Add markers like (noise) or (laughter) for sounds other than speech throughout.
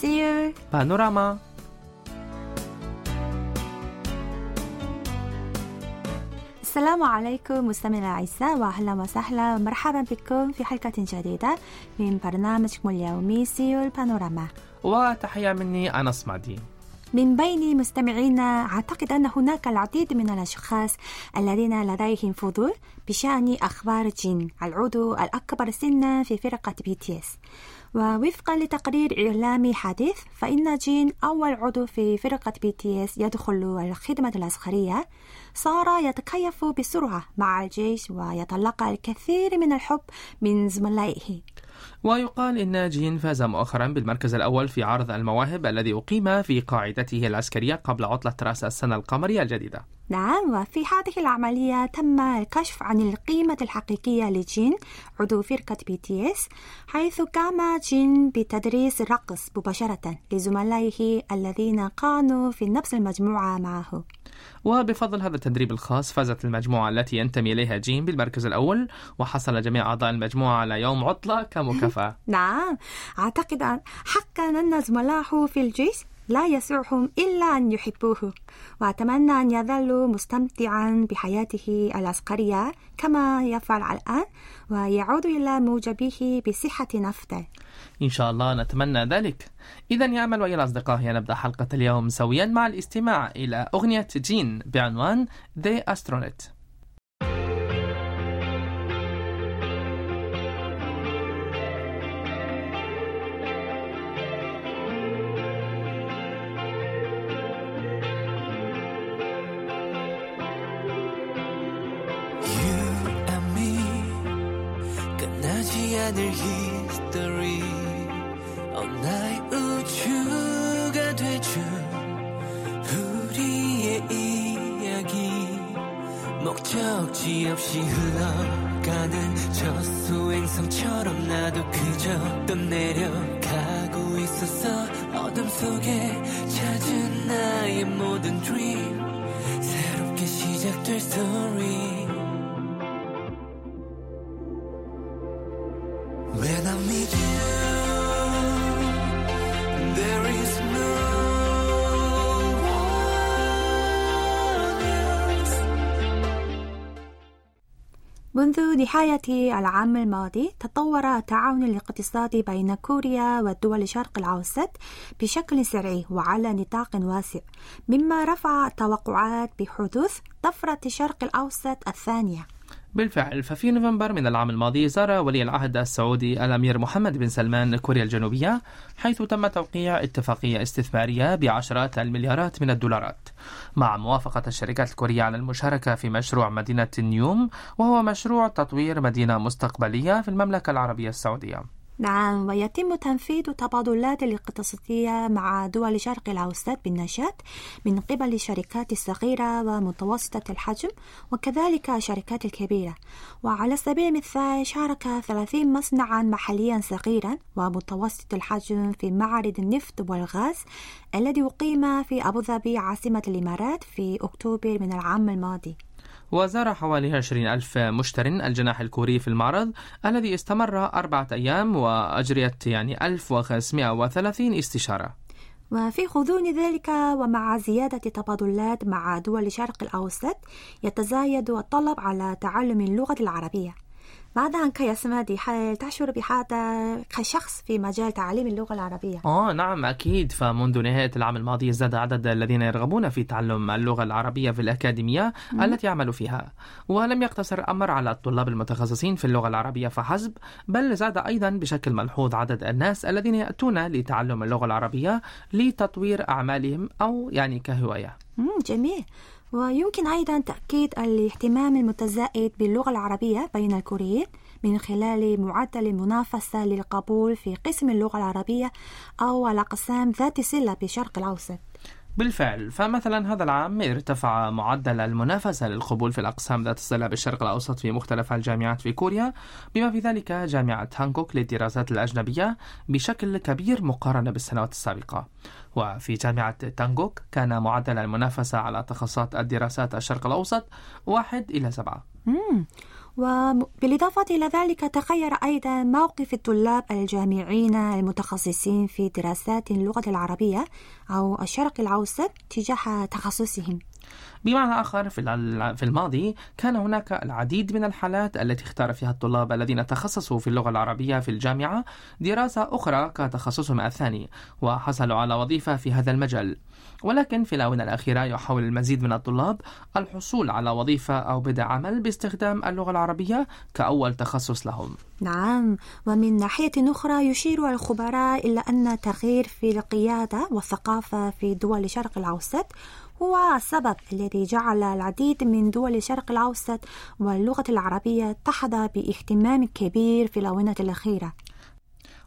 سيول بانوراما السلام عليكم مستمعينا الأعزاء وأهلا وسهلا. ومرحبا بكم في حلقة جديدة من برنامجكم اليومي سيول بانوراما وتحية مني أنس معدي. من بين مستمعينا أعتقد أن هناك العديد من الأشخاص الذين لديهم فضول بشأن أخبار جين العضو الأكبر سنا في فرقة BTS ووفقا لتقرير إعلامي حديث فإن جين أول عضو في فرقة BTS يدخل الخدمة العسكرية صار يتكيف بسرعة مع الجيش ويتلقى الكثير من الحب من زملائه. ويقال إن جين فاز مؤخرا بالمركز الأول في عرض المواهب الذي أقيم في قاعدته العسكرية قبل عطلة رأس السنة القمرية الجديدة. نعم وفي هذه العملية تم الكشف عن القيمة الحقيقية لجين عضو فرقة BTS حيث قام جين بتدريس الرقص مباشرة لزملائه الذين كانوا في نفس المجموعة معه. وبفضل هذا التدريب الخاص فازت المجموعة التي ينتمي إليها جين بالمركز الأول وحصل جميع أعضاء المجموعة على يوم عطلة كمكافأة. (laughs) نعم أعتقد حقا أن زملائه في الجيش لا يسعهم إلا أن يحبوه. وأتمنى أن يظل مستمتعا بحياته العسكرية كما يفعل الآن ويعود إلى موجبه بصحة أفضل إن شاء الله نتمنى ذلك. إذا يا أمل وإلى الأصدقاء نبدأ حلقة اليوم سويا مع الاستماع إلى أغنية جين بعنوان The Astronaut. 목적지 없이 흘러가는 저 수행성처럼 나도 그저 떠내려가고 있었어. 어둠 속에 찾은 나의 모든 dream. 새롭게 시작될 story منذ نهاية العام الماضي تطور التعاون الاقتصادي بين كوريا ودول الشرق الأوسط بشكل سريع وعلى نطاق واسع مما رفع التوقعات بحدوث طفرة الشرق الأوسط الثانية. بالفعل ففي نوفمبر من العام الماضي زار ولي العهد السعودي الأمير محمد بن سلمان كوريا الجنوبية حيث تم توقيع اتفاقية استثمارية بعشرات المليارات من الدولارات. مع موافقة الشركات الكورية على المشاركة في مشروع مدينة نيوم وهو مشروع تطوير مدينة مستقبلية في المملكة العربية السعودية. نعم ويتم تنفيذ تبادلات الاقتصادية مع دول الشرق الأوسط بالنشاط من قبل الشركات الصغيرة ومتوسطة الحجم وكذلك الشركات الكبيرة. وعلى سبيل المثال شارك 30 مصنعا محليا صغيرا ومتوسط الحجم في معرض النفط والغاز الذي أقيم في أبو ظبي عاصمة الإمارات في أكتوبر من العام الماضي. وزار حوالي 20 ألف مشتر الجناح الكوري في المعرض الذي استمر أربعة أيام وأجريت يعني 1530 استشارة. وفي غضون ذلك ومع زيادة التبادلات مع دول الشرق الأوسط يتزايد الطلب على تعلم اللغة العربية. ماذا عنك يا سمادي هل تشعر بهذا كشخص في مجال تعليم اللغة العربية؟ آه نعم أكيد. فمنذ نهاية العام الماضي ازداد عدد الذين يرغبون في تعلم اللغة العربية في الأكاديمية التي يعمل فيها. ولم يقتصر الأمر على الطلاب المتخصصين في اللغة العربية فحسب بل زاد أيضا بشكل ملحوظ عدد الناس الذين يأتون لتعلم اللغة العربية لتطوير أعمالهم أو يعني كهواية. مم، جميل. ويمكن أيضا تأكيد الاهتمام المتزايد باللغة العربية بين الكوريين من خلال معدل المنافسة للقبول في قسم اللغة العربية أو الأقسام ذات صلة بالشرق الأوسط. بالفعل فمثلا هذا العام ارتفع معدل المنافسة للقبول في الأقسام ذات الصلة بالشرق الأوسط في مختلف الجامعات في كوريا بما في ذلك جامعة هانكوك للدراسات الأجنبية بشكل كبير مقارنة بالسنوات السابقة. وفي جامعة تانغوك كان معدل المنافسة على تخصصات الدراسات الشرق الأوسط واحد إلى سبعة. وبالإضافة إلى ذلك تغير أيضا موقف الطلاب الجامعيين المتخصصين في دراسات اللغة العربية أو الشرق الأوسط تجاه تخصصهم بمعنى آخر في الماضي كان هناك العديد من الحالات التي اختار فيها الطلاب الذين تخصصوا في اللغة العربية في الجامعة دراسة أخرى كتخصصهم الثاني وحصلوا على وظيفة في هذا المجال. ولكن في الآونة الأخيرة يحاول المزيد من الطلاب الحصول على وظيفة أو بدء عمل باستخدام اللغة العربية كأول تخصص لهم. نعم ومن ناحية أخرى يشير الخبراء إلى أن التغيير في القيادة والثقافة في دول الشرق الأوسط هو السبب الذي جعل العديد من دول الشرق الأوسط واللغة العربية تحظى باهتمام كبير في الآونة الأخيرة.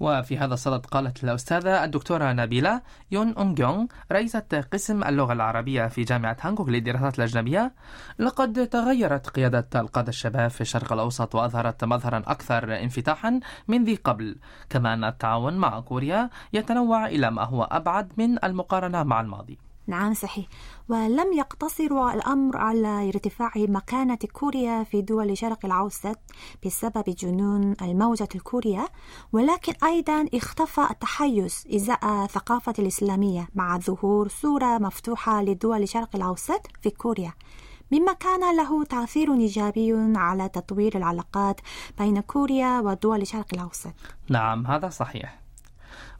وفي هذا الصدد قالت الأستاذة الدكتورة نبيلة يون أونجيونغ رئيسة قسم اللغة العربية في جامعة هانكوك للدراسات الأجنبية. لقد تغيرت قيادة القادة الشباب في الشرق الأوسط وأظهرت مظهرا أكثر انفتاحا من ذي قبل كما أن التعاون مع كوريا يتنوع إلى ما هو أبعد من المقارنة مع الماضي. نعم صحيح. ولم يقتصر الأمر على ارتفاع مكانة كوريا في دول الشرق الأوسط بسبب جنون الموجة الكورية ولكن أيضا اختفى التحيز إزاء الثقافة الإسلامية مع ظهور صورة مفتوحة لدول الشرق الأوسط في كوريا. مما كان له تأثير إيجابي على تطوير العلاقات بين كوريا ودول الشرق الأوسط. نعم هذا صحيح.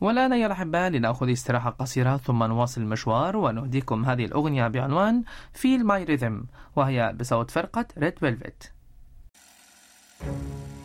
والآن يا الأحباء لنأخذ استراحة قصيرة ثم نواصل المشوار ونهديكم هذه الأغنية بعنوان Feel My Rhythm وهي بصوت فرقة Red Velvet. Red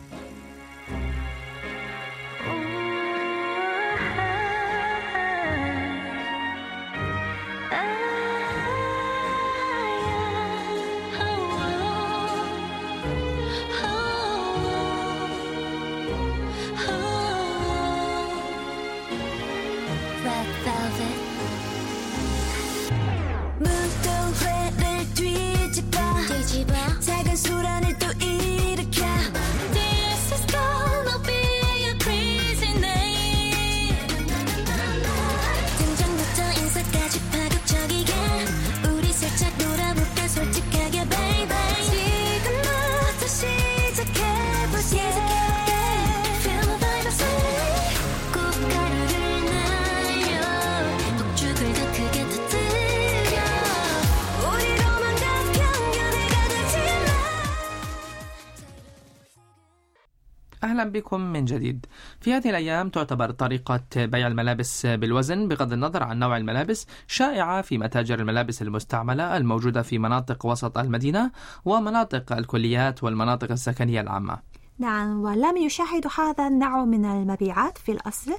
أهلا بكم من جديد. في هذه الأيام تعتبر طريقة بيع الملابس بالوزن بغض النظر عن نوع الملابس شائعة في متاجر الملابس المستعملة الموجودة في مناطق وسط المدينة ومناطق الكليات والمناطق السكنية العامة. نعم ولم يشاهد هذا النوع من المبيعات في الأصل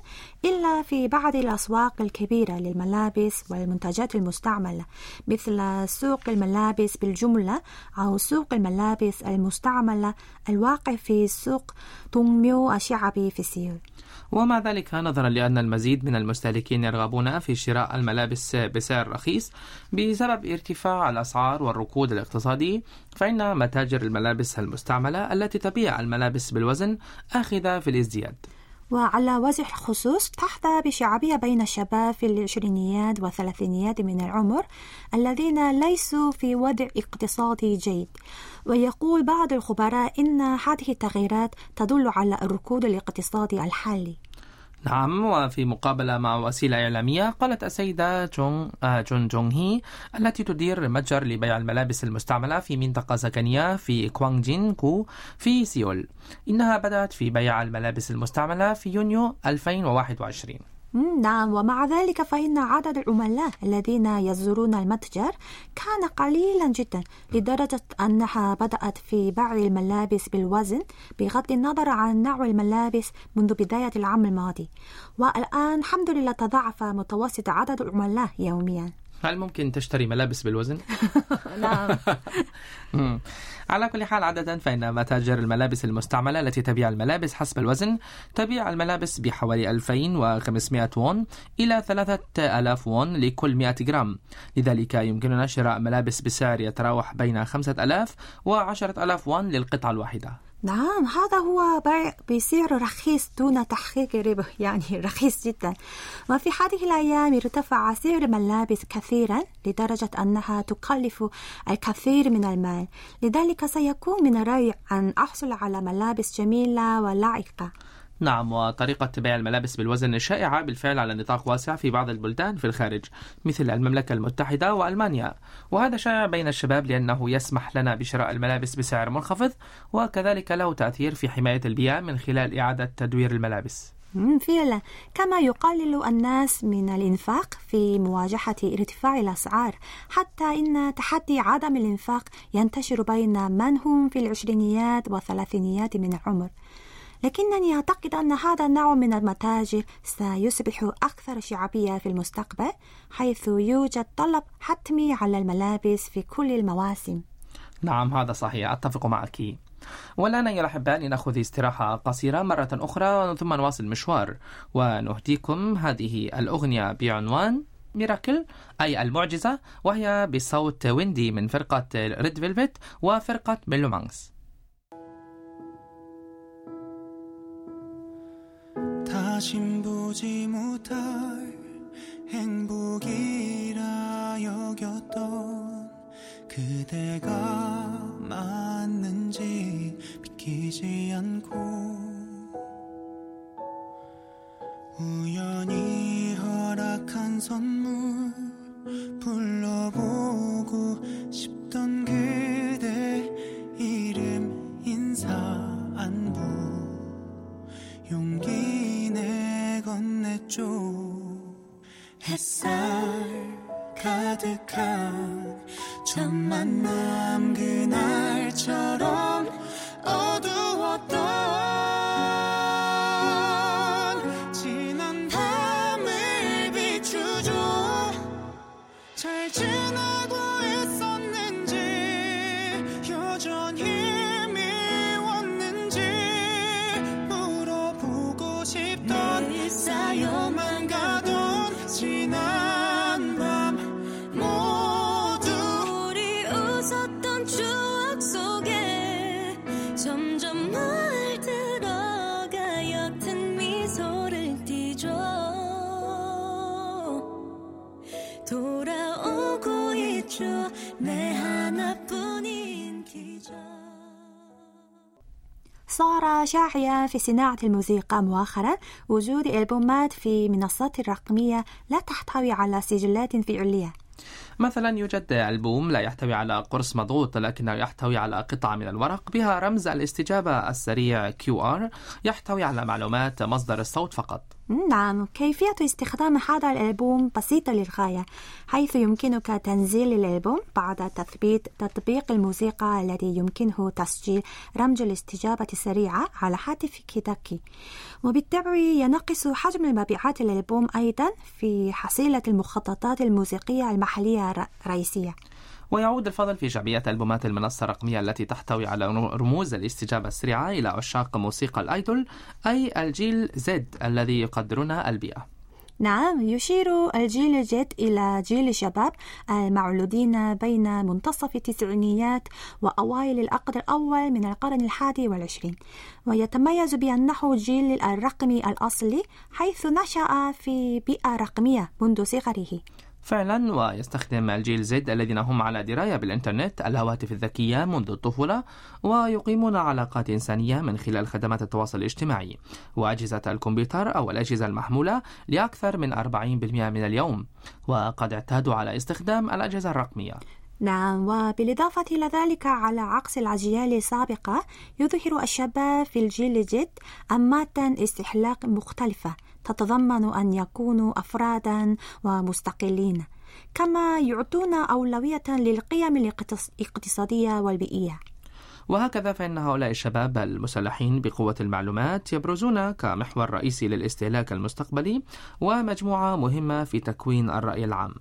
إلا في بعض الأسواق الكبيرة للملابس والمنتجات المستعملة مثل سوق الملابس بالجملة أو سوق الملابس المستعملة الواقع في سوق دونميو الشعبي في سيول ومع ذلك نظرا لأن المزيد من المستهلكين يرغبون في شراء الملابس بسعر رخيص بسبب ارتفاع الأسعار والركود الاقتصادي فإن متاجر الملابس المستعملة التي تبيع الملابس بالوزن آخذة في الازدياد. وعلى وجه الخصوص تحظى بشعبية بين الشباب في العشرينيات والثلاثينيات من العمر الذين ليسوا في وضع اقتصادي جيد. ويقول بعض الخبراء إن هذه التغييرات تدل على الركود الاقتصادي الحالي. نعم وفي مقابلة مع وسيلة إعلامية قالت السيدة جون آه جون جونغ هي التي تدير متجر لبيع الملابس المستعملة في منطقة سكنية في كوانجين كو في سيول. إنها بدأت في بيع الملابس المستعملة في يونيو 2021 مم، نعم ومع ذلك فإن عدد العملاء الذين يزورون المتجر كان قليلا جدا لدرجة أنها بدأت في بيع الملابس بالوزن بغض النظر عن نوع الملابس منذ بداية العام الماضي. والآن الحمد لله تضاعف متوسط عدد العملاء يوميا. هل ممكن تشتري ملابس بالوزن؟ (laughs) نعم. (laughs) على كل حال عادة فإن متاجر الملابس المستعملة التي تبيع الملابس حسب الوزن تبيع الملابس بحوالي 2500 وون إلى 3000 وون لكل 100 جرام لذلك يمكننا شراء ملابس بسعر يتراوح بين 5000 و 10000 وون للقطعة الواحدة نعم هذا هو بيع بسعر رخيص دون تحقيق ربح يعني (laughs) رخيص جدا. وفي هذه الأيام ارتفع سعر الملابس كثيرا لدرجة أنها تكلف الكثير من المال. لذلك سيكون من الرأي أن أحصل على ملابس جميلة ولائقة نعم وطريقة بيع الملابس بالوزن شائعة بالفعل على نطاق واسع في بعض البلدان في الخارج مثل المملكة المتحدة وألمانيا. وهذا شائع بين الشباب لأنه يسمح لنا بشراء الملابس بسعر منخفض وكذلك له تأثير في حماية البيئة من خلال إعادة تدوير الملابس. فعلا. كما يقلل الناس من الإنفاق في مواجهة ارتفاع الأسعار حتى إن تحدي عدم الإنفاق ينتشر بين من هم في العشرينيات والثلاثينيات من العمر لكنني أعتقد أن هذا النوع من المتاجر سيصبح أكثر شعبية في المستقبل حيث يوجد طلب حتمي على الملابس في كل المواسم. نعم هذا صحيح. أتفق معك. والآن أيها الأحباء لنأخذ استراحة قصيرة مرة أخرى ثم نواصل المشوار. ونهديكم هذه الأغنية بعنوان ميراكل أي المعجزة وهي بصوت ويندي من فرقة ريد فيلفت وفرقة ميلومانكس 다신 보지 못할 행복이라 여겼던 그대가 맞는지 믿기지 않고 건넸죠 햇살 가득한 첫 만남 그날처럼 어두 شائعا في صناعة الموسيقى مؤخرا. وجود ألبومات في منصات الرقمية لا تحتوي على سجلات فعلية مثلا يوجد ألبوم لا يحتوي على قرص مضغوط لكنه يحتوي على قطعة من الورق بها رمز الاستجابة السريع QR يحتوي على معلومات مصدر الصوت فقط. نعم كيفية استخدام هذا الألبوم بسيطة للغاية حيث يمكنك تنزيل الألبوم بعد تثبيت تطبيق الموسيقى الذي يمكنه تسجيل رمز الاستجابة السريعة على هاتفك الذكي وبالطبع ينقص حجم المبيعات الألبوم أيضا في حصيلة المخططات الموسيقية المحلية الرئيسية ويعود الفضل في شعبية ألبومات المنصة الرقمية التي تحتوي على رموز الاستجابة السريعة إلى عشاق موسيقى الآيدول أي الجيل زد الذي يقدرون البيئة. نعم يشير الجيل الجد إلى جيل الشباب المولودين بين منتصف التسعينيات وأوائل العقد الأول من القرن الحادي والعشرين. ويتميز بأنه جيل الرقمي الأصلي حيث نشأ في بيئة رقمية منذ صغره. فعلا ويستخدم الجيل زد الذين هم على دراية بالإنترنت الهواتف الذكية منذ الطفولة ويقيمون علاقات إنسانية من خلال خدمات التواصل الاجتماعي. وأجهزة الكمبيوتر أو الأجهزة المحمولة لأكثر من 40% من اليوم. وقد اعتادوا على استخدام الأجهزة الرقمية. نعم وبالإضافة إلى ذلك على عكس الأجيال السابقة يظهر الشباب في الجيل الجديد أنماط استحلاق مختلفة تتضمن أن يكونوا أفرادا ومستقلين كما يعطون أولوية للقيم الاقتص- الاقتصادية والبيئية. وهكذا فإن هؤلاء الشباب المسلحين بقوة المعلومات يبرزون كمحور رئيسي للاستهلاك المستقبلي ومجموعة مهمة في تكوين الرأي العام.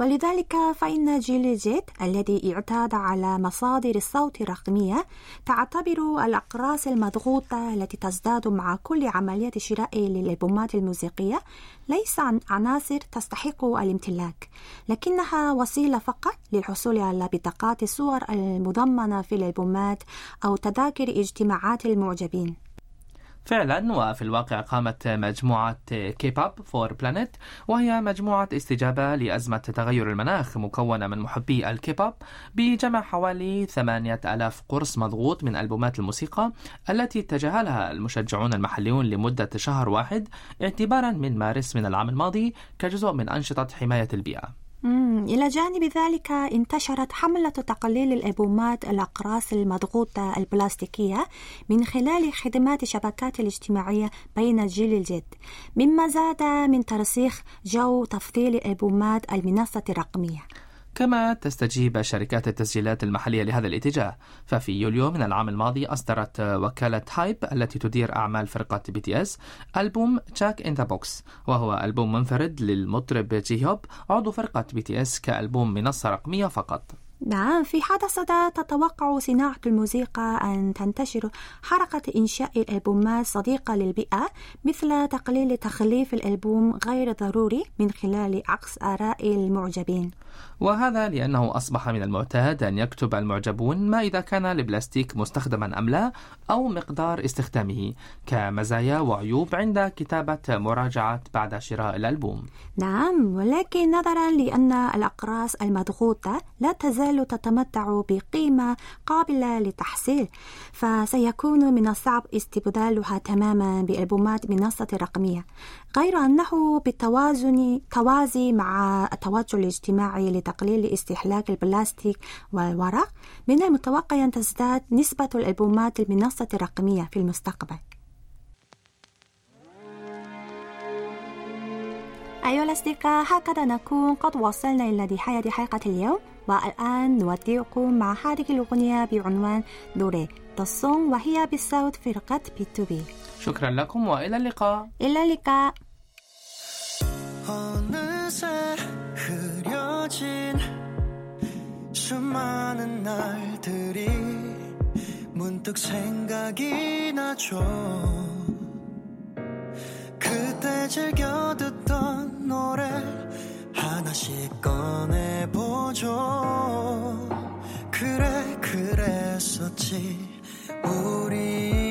ولذلك فإن جيل زد الذي اعتاد على مصادر الصوت الرقمية تعتبر الأقراص المضغوطة التي تزداد مع كل عملية شراء للألبومات الموسيقية ليس عن عناصر تستحق الامتلاك لكنها وسيلة فقط للحصول على بطاقات الصور المضمنة في الألبومات أو تذاكر اجتماعات المعجبين. فعلا وفي الواقع قامت مجموعة Kpop4Planet وهي مجموعة استجابة لأزمة تغير المناخ مكونة من محبي الكيباب بجمع حوالي 8000 قرص مضغوط من ألبومات الموسيقى التي تجاهلها المشجعون المحليون لمدة شهر واحد اعتبارا من مارس من العام الماضي كجزء من أنشطة حماية البيئة. إلى جانب ذلك انتشرت حملة تقليل الألبومات الأقراص المضغوطة البلاستيكية من خلال خدمات الشبكات الاجتماعية بين جيل ال Z. مما زاد من ترسيخ جو تفضيل الألبومات المنصة الرقمية. كما تستجيب شركات التسجيلات المحلية لهذا الاتجاه. ففي يوليو من العام الماضي أصدرت وكالة HYBE التي تدير أعمال فرقة BTS ألبوم Jack in the Box وهو ألبوم منفرد للمطرب J-Hope عضو فرقة BTS كألبوم منصة رقمية فقط. نعم في هذا تتوقع صناعة الموسيقى أن تنتشر حركة إنشاء الألبومات صديقة للبيئة مثل تقليل تخليف الألبوم غير ضروري من خلال عكس آراء المعجبين. وهذا لأنه أصبح من المعتاد أن يكتب المعجبون ما إذا كان البلاستيك مستخدما أم لا أو مقدار استخدامه كمزايا وعيوب عند كتابة مراجعة بعد شراء الألبوم. نعم ولكن نظرا لأن الأقراص المضغوطة لا تزال تتمتع بقيمة قابلة للتحصيل فسيكون من الصعب استبدالها تماما بألبومات منصة رقمية. غير أنه بالتوازن توازي مع التوجه الاجتماعي لتقليل استهلاك البلاستيك والورق من المتوقع أن تزداد نسبة الألبومات المنصة الرقمية في المستقبل. أيها الأصدقاء هكذا نكون قد وصلنا إلى نهاية حلقة اليوم والآن نودعكم مع هذه الأغنية بعنوان دوري تصون وهي بصوت فرقة BTOB شكرا لكم وإلى اللقاء إلى اللقاء 어느새 흐려진 수많은 날들이 문득 생각이 나죠 그때 즐겨 듣던 노래 하나씩 꺼내보죠 그래 그랬었지 우리